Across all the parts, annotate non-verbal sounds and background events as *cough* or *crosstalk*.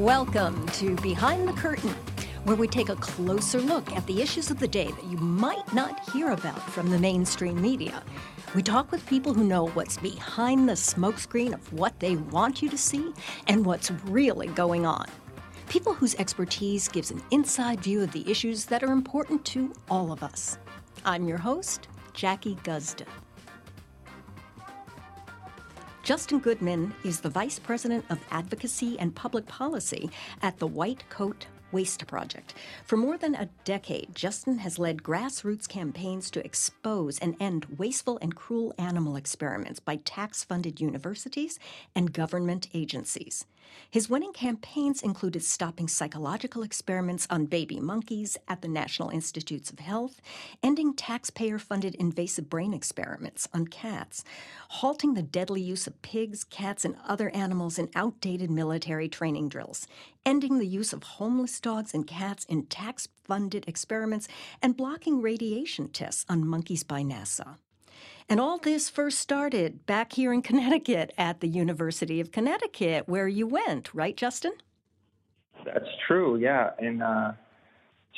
Welcome to Behind the Curtain, where we take a closer look at the issues of the day that you might not hear about from the mainstream media. We talk with people who know what's behind the smokescreen of what they want you to see and what's really going on. People whose expertise gives an inside view of the issues that are important to all of us. I'm your host, Jackie Guzda. Justin Goodman is the Vice President of Advocacy and Public Policy at the White Coat Waste Project. For more than a decade, Justin has led grassroots campaigns to expose and end wasteful and cruel animal experiments by tax funded universities and government agencies. His winning campaigns included stopping psychological experiments on baby monkeys at the National Institutes of Health, ending taxpayer funded invasive brain experiments on cats, halting the deadly use of pigs, cats, and other animals in outdated military training drills, ending the use of homeless dogs and cats in tax funded experiments, and blocking radiation tests on monkeys by NASA. And all this first started back here in Connecticut at the University of Connecticut, where you went, right, Justin? That's true, yeah. In uh,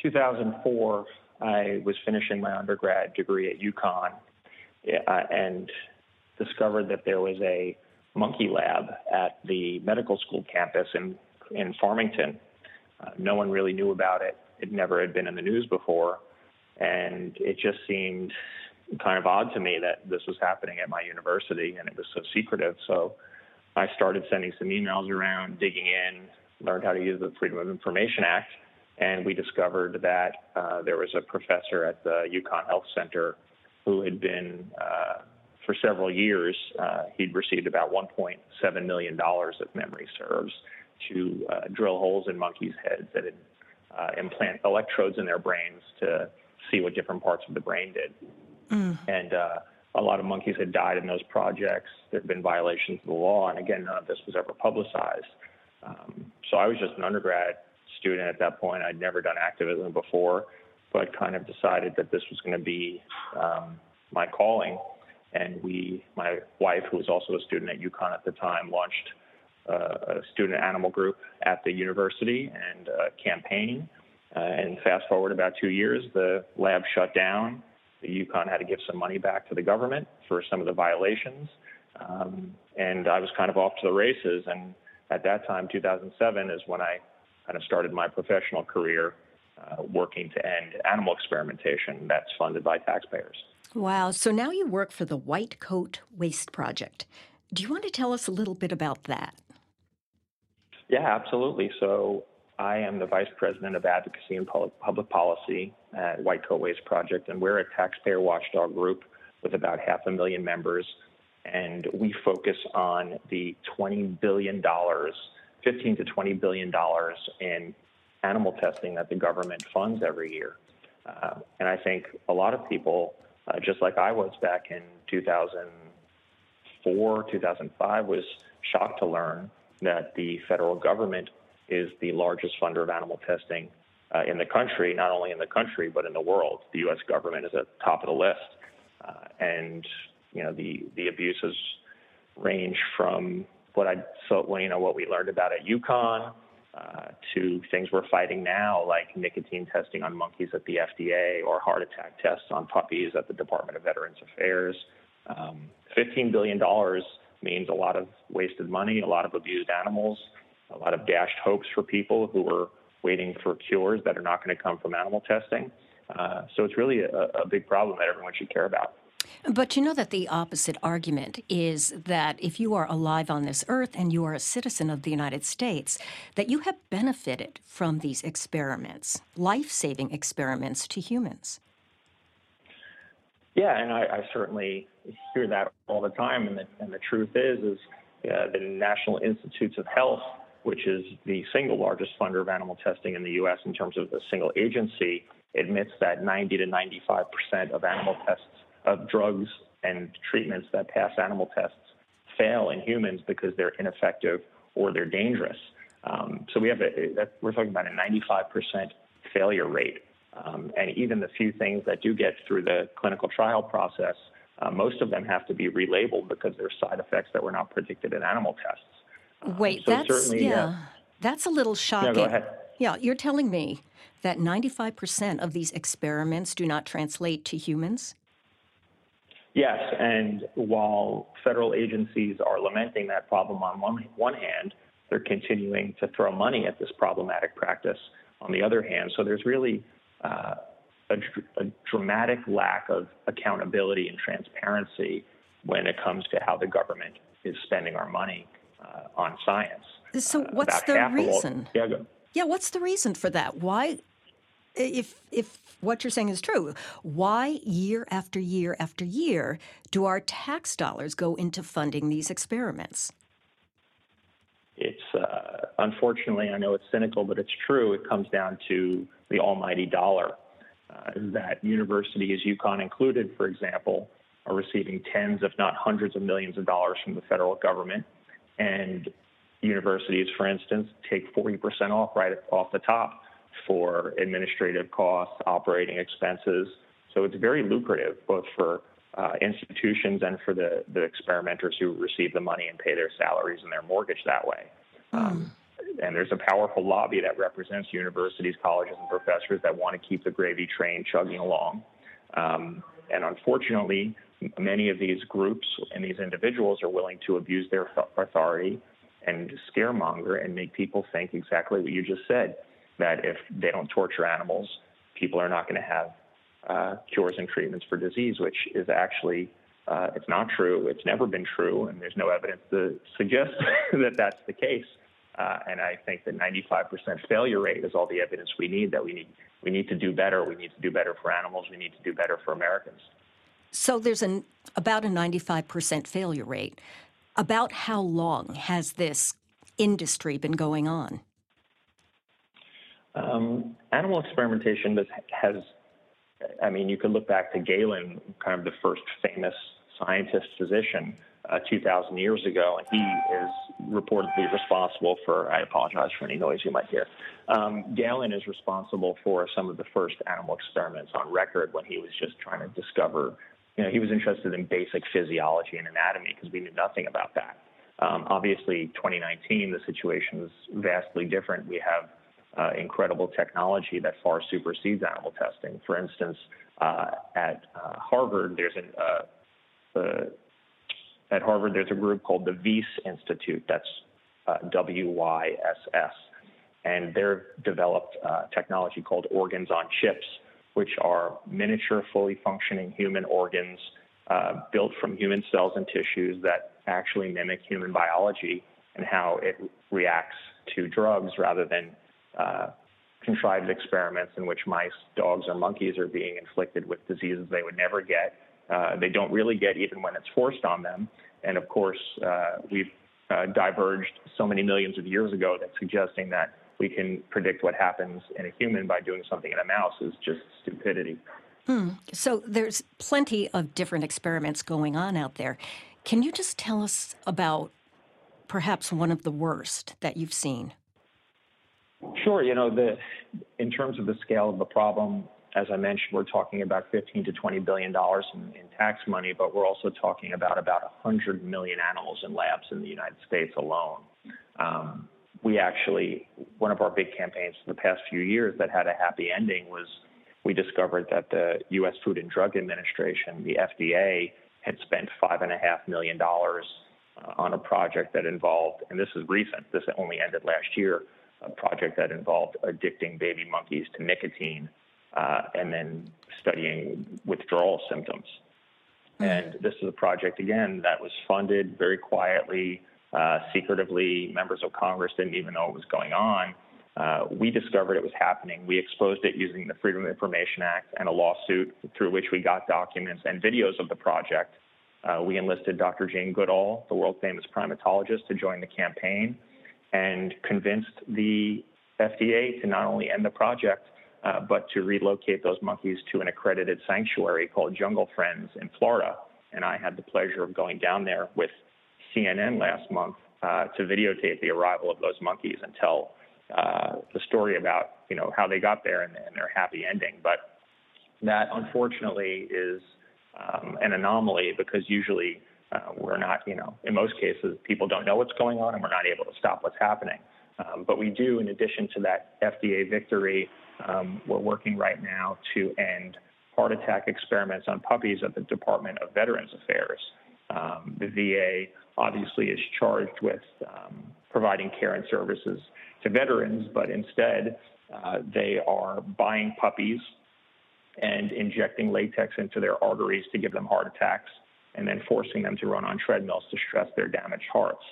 2004, I was finishing my undergrad degree at UConn uh, and discovered that there was a monkey lab at the medical school campus in, in Farmington. Uh, no one really knew about it. It never had been in the news before. And it just seemed kind of odd to me that this was happening at my university and it was so secretive. So I started sending some emails around, digging in, learned how to use the Freedom of Information Act, and we discovered that uh, there was a professor at the UConn Health Center who had been, uh, for several years, uh, he'd received about $1.7 million, if memory serves, to uh, drill holes in monkeys' heads that would uh, implant electrodes in their brains to see what different parts of the brain did. Mm. And uh, a lot of monkeys had died in those projects. There had been violations of the law, and again, none of this was ever publicized. Um, so I was just an undergrad student at that point. I'd never done activism before, but kind of decided that this was going to be um, my calling. And we, my wife, who was also a student at UConn at the time, launched uh, a student animal group at the university and a campaign. Uh, and fast forward about two years, the lab shut down the UConn had to give some money back to the government for some of the violations. Um, and I was kind of off to the races. And at that time, 2007, is when I kind of started my professional career uh, working to end animal experimentation that's funded by taxpayers. Wow. So now you work for the White Coat Waste Project. Do you want to tell us a little bit about that? Yeah, absolutely. So I am the Vice President of Advocacy and Public Policy at White Coat Waste Project, and we're a taxpayer watchdog group with about half a million members. And we focus on the $20 billion, 15 to $20 billion in animal testing that the government funds every year. Uh, and I think a lot of people, uh, just like I was back in 2004, 2005, was shocked to learn that the federal government is the largest funder of animal testing uh, in the country, not only in the country but in the world. The U.S. government is at the top of the list, uh, and you know the the abuses range from what I so you know what we learned about at UConn uh, to things we're fighting now, like nicotine testing on monkeys at the FDA or heart attack tests on puppies at the Department of Veterans Affairs. Um, $15 billion means a lot of wasted money, a lot of abused animals, a lot of dashed hopes for people who are waiting for cures that are not going to come from animal testing. Uh, so it's really a, a big problem that everyone should care about. But you know that the opposite argument is that if you are alive on this earth and you are a citizen of the United States, that you have benefited from these experiments, life saving experiments to humans. Yeah, and I, I, certainly hear that all the time. And the, and the truth is, is uh, the National Institutes of Health which is the single largest funder of animal testing in the U.S. in terms of a single agency, admits that 90 to 95 percent of animal tests of drugs and treatments that pass animal tests fail in humans because they're ineffective or they're dangerous. Um, so we have a, that, we're talking about a 95 percent failure rate, um, and even the few things that do get through the clinical trial process, uh, most of them have to be relabeled because there's side effects that were not predicted in animal tests. Wait, so that's yeah. That's a little shocking. Yeah, go ahead. Yeah, you're telling me that 95% of these experiments do not translate to humans? Yes, and while federal agencies are lamenting that problem on one, one hand, they're continuing to throw money at this problematic practice on the other hand. So there's really uh, a, a, dramatic lack of accountability and transparency when it comes to how the government is spending our money uh, on science. So, uh, what's the reason? yeah, yeah, what's the reason for that? Why if if what you're saying is true, why year after year after year do our tax dollars go into funding these experiments? It's uh, unfortunately, I know it's cynical, but it's true. It comes down to the almighty dollar. Uh, that universities, UConn included, for example, are receiving tens, if not hundreds of millions of dollars from the federal government. And universities, for instance, take 40% off right off the top for administrative costs, operating expenses. So it's very lucrative both for uh, institutions and for the, the experimenters who receive the money and pay their salaries and their mortgage that way. Mm. Um, and there's a powerful lobby that represents universities, colleges, and professors that want to keep the gravy train chugging along. Um, and unfortunately, many of these groups and these individuals are willing to abuse their authority and scaremonger and make people think exactly what you just said that if they don't torture animals, people are not going to have uh, cures and treatments for disease, which is actually uh, it's not true. It's never been true, and there's no evidence to suggest *laughs* that that's the case. Uh, and I think that 95% failure rate is all the evidence we need that we need we need to do better. We need to do better for animals. We need to do better for Americans. So there's an about a 95% failure rate. About how long has this industry been going on? Um, animal experimentation has, I mean, you could look back to Galen, kind of the first famous scientist physician uh, 2,000 years ago, and he is reportedly responsible for, I apologize for any noise you might hear. Um, Galen is responsible for some of the first animal experiments on record when he was just trying to discover, you know, he was interested in basic physiology and anatomy because we knew nothing about that. Um, obviously, 2019, the situation is vastly different. We have uh, incredible technology that far supersedes animal testing. For instance, uh, at uh, Harvard, there's a uh, at Harvard there's a group called the Wyss Institute. That's uh, W-Y-S-S, and they've developed uh, technology called organs on chips, which are miniature, fully functioning human organs built from human cells and tissues that actually mimic human biology and how it reacts to drugs rather than uh, contrived experiments in which mice, dogs, or monkeys are being inflicted with diseases they would never get. Uh, they don't really get even when it's forced on them. And of course, uh, we've uh, diverged so many millions of years ago that suggesting that we can predict what happens in a human by doing something in a mouse is just stupidity. Hmm. So there's plenty of different experiments going on out there. Can you just tell us about perhaps one of the worst that you've seen? Sure. You know, the in terms of the scale of the problem, as I mentioned, we're talking about 15 to 20 billion dollars in, in, tax money, but we're also talking about about 100 million animals in labs in the United States alone. Um, we actually, one of our big campaigns in the past few years that had a happy ending was we discovered that the U.S. Food and Drug Administration, the FDA, had spent five and a half million dollars uh, on a project that involved, and this is recent, this only ended last year, a project that involved addicting baby monkeys to nicotine uh, and then studying withdrawal symptoms. Mm. And this is a project, again, that was funded very quietly, uh, secretively. Members of Congress didn't even know what was going on. Uh, we discovered it was happening. We exposed it using the Freedom of Information Act and a lawsuit through which we got documents and videos of the project. Uh, we enlisted Dr. Jane Goodall, the world famous primatologist, to join the campaign and convinced the FDA to not only end the project, uh, but to relocate those monkeys to an accredited sanctuary called Jungle Friends in Florida. And I had the pleasure of going down there with CNN last month uh, to videotape the arrival of those monkeys and tell uh, the story about you know how they got there and, and their happy ending. But that unfortunately is um, an anomaly because usually uh, we're not, you know, in most cases, people don't know what's going on and we're not able to stop what's happening. Um, but we do, in addition to that FDA victory, um, we're working right now to end heart attack experiments on puppies at the Department of Veterans Affairs. Um, the VA obviously is charged with um, providing care and services to veterans, but instead uh, they are buying puppies and injecting latex into their arteries to give them heart attacks and then forcing them to run on treadmills to stress their damaged hearts.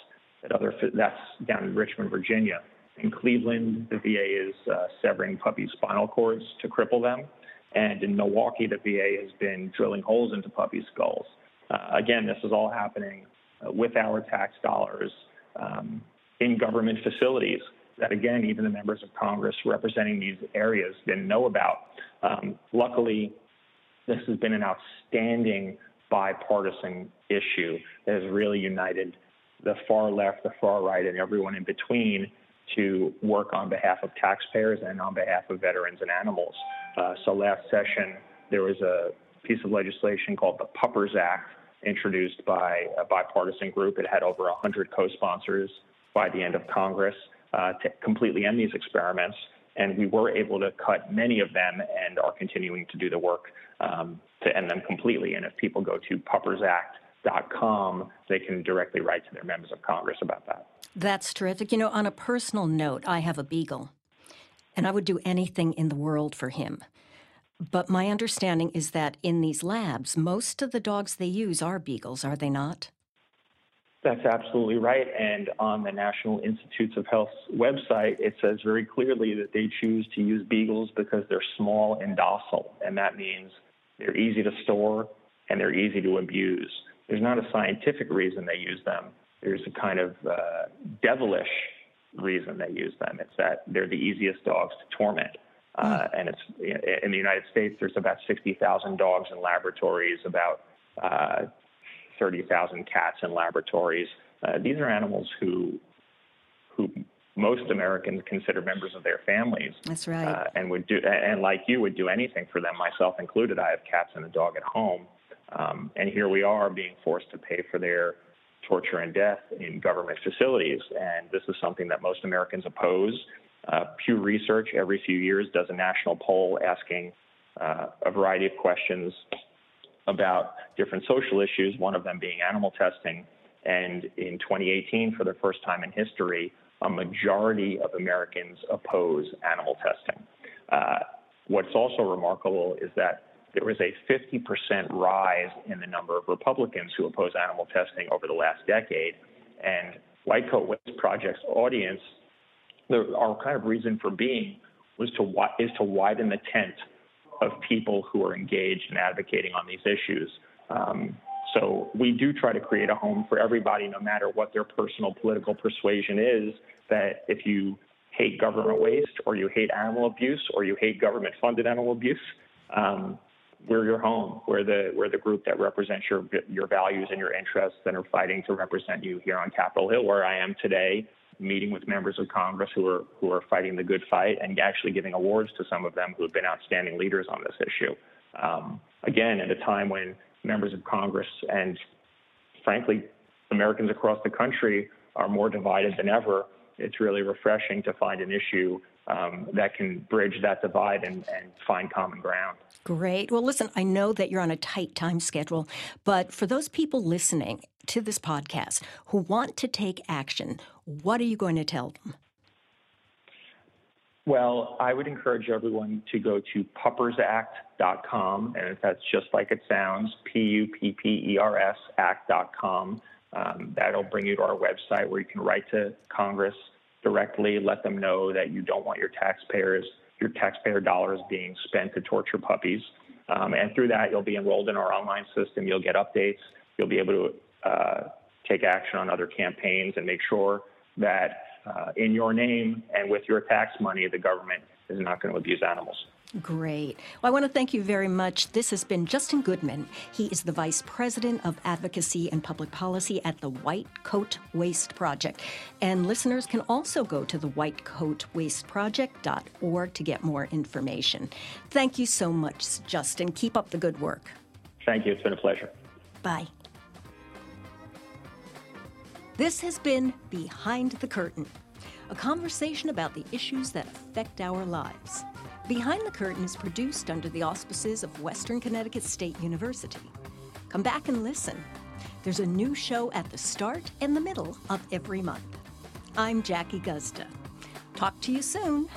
That other, that's down in Richmond, Virginia. In Cleveland, the VA is uh, severing puppy spinal cords to cripple them. And in Milwaukee, the VA has been drilling holes into puppy skulls. Uh, again, this is all happening with our tax dollars um, in government facilities that, again, even the members of Congress representing these areas didn't know about. Um, luckily, this has been an outstanding bipartisan issue that has really united the far left, the far right, and everyone in between to work on behalf of taxpayers and on behalf of veterans and animals. Uh, so last session, there was a piece of legislation called the Puppers Act introduced by a bipartisan group. It had over 100 co-sponsors by the end of Congress uh, to completely end these experiments. And we were able to cut many of them and are continuing to do the work um, to end them completely. And if people go to puppersact.com, they can directly write to their members of Congress about that. That's terrific. You know, on a personal note, I have a beagle, and I would do anything in the world for him. But my understanding is that in these labs, most of the dogs they use are beagles, are they not? That's absolutely right. And on the National Institutes of Health's website, it says very clearly that they choose to use beagles because they're small and docile. And that means they're easy to store and they're easy to abuse. There's not a scientific reason they use them. There's a kind of uh, devilish reason they use them. It's that they're the easiest dogs to torment. Uh, hmm. and it's in the United States. There's about 60,000 dogs in laboratories, about uh, 30,000 cats in laboratories. Uh, these are animals who who most Americans consider members of their families. That's right. Uh, and would do and like you would do anything for them, myself included. I have cats and a dog at home, um, and here we are being forced to pay for their torture and death in government facilities. And this is something that most Americans oppose. Uh, Pew Research every few years does a national poll asking uh, a variety of questions about different social issues, one of them being animal testing. And in 2018, for the first time in history, a majority of Americans oppose animal testing. Uh, what's also remarkable is that there was a 50% rise in the number of Republicans who oppose animal testing over the last decade. And White Coat Waste Project's audience, the, our kind of reason for being was to is to widen the tent of people who are engaged in advocating on these issues. Um, so we do try to create a home for everybody, no matter what their personal political persuasion is. That if you hate government waste, or you hate animal abuse, or you hate government-funded animal abuse, um, we're your home. We're the we're the group that represents your your values and your interests, and are fighting to represent you here on Capitol Hill, where I am today, meeting with members of Congress who are who are fighting the good fight, and actually giving awards to some of them who have been outstanding leaders on this issue. Um, again, at a time when members of Congress and, frankly, Americans across the country are more divided than ever, it's really refreshing to find an issue um, that can bridge that divide and, and, find common ground. Great. Well, listen, I know that you're on a tight time schedule, but for those people listening to this podcast who want to take action, what are you going to tell them? Well, I would encourage everyone to go to puppersact.com, and if that's just like it sounds, P-U-P-P-E-R-S act.com. Um, that'll bring you to our website where you can write to Congress directly, let them know that you don't want your taxpayers, your taxpayer dollars being spent to torture puppies. Um, and through that, you'll be enrolled in our online system. You'll get updates. You'll be able to uh, take action on other campaigns and make sure that uh, in your name and with your tax money, the government is not going to abuse animals. Great. Well, I want to thank you very much. This has been Justin Goodman. He is the Vice President of Advocacy and Public Policy at the White Coat Waste Project. And listeners can also go to the whitecoatwasteproject.org to get more information. Thank you so much, Justin. Keep up the good work. Thank you. It's been a pleasure. Bye. This has been Behind the Curtain. a conversation about the issues that affect our lives. Behind the Curtain is produced under the auspices of Western Connecticut State University. Come back and listen. There's a new show at the start and the middle of every month. I'm Jackie Guzda. Talk to you soon.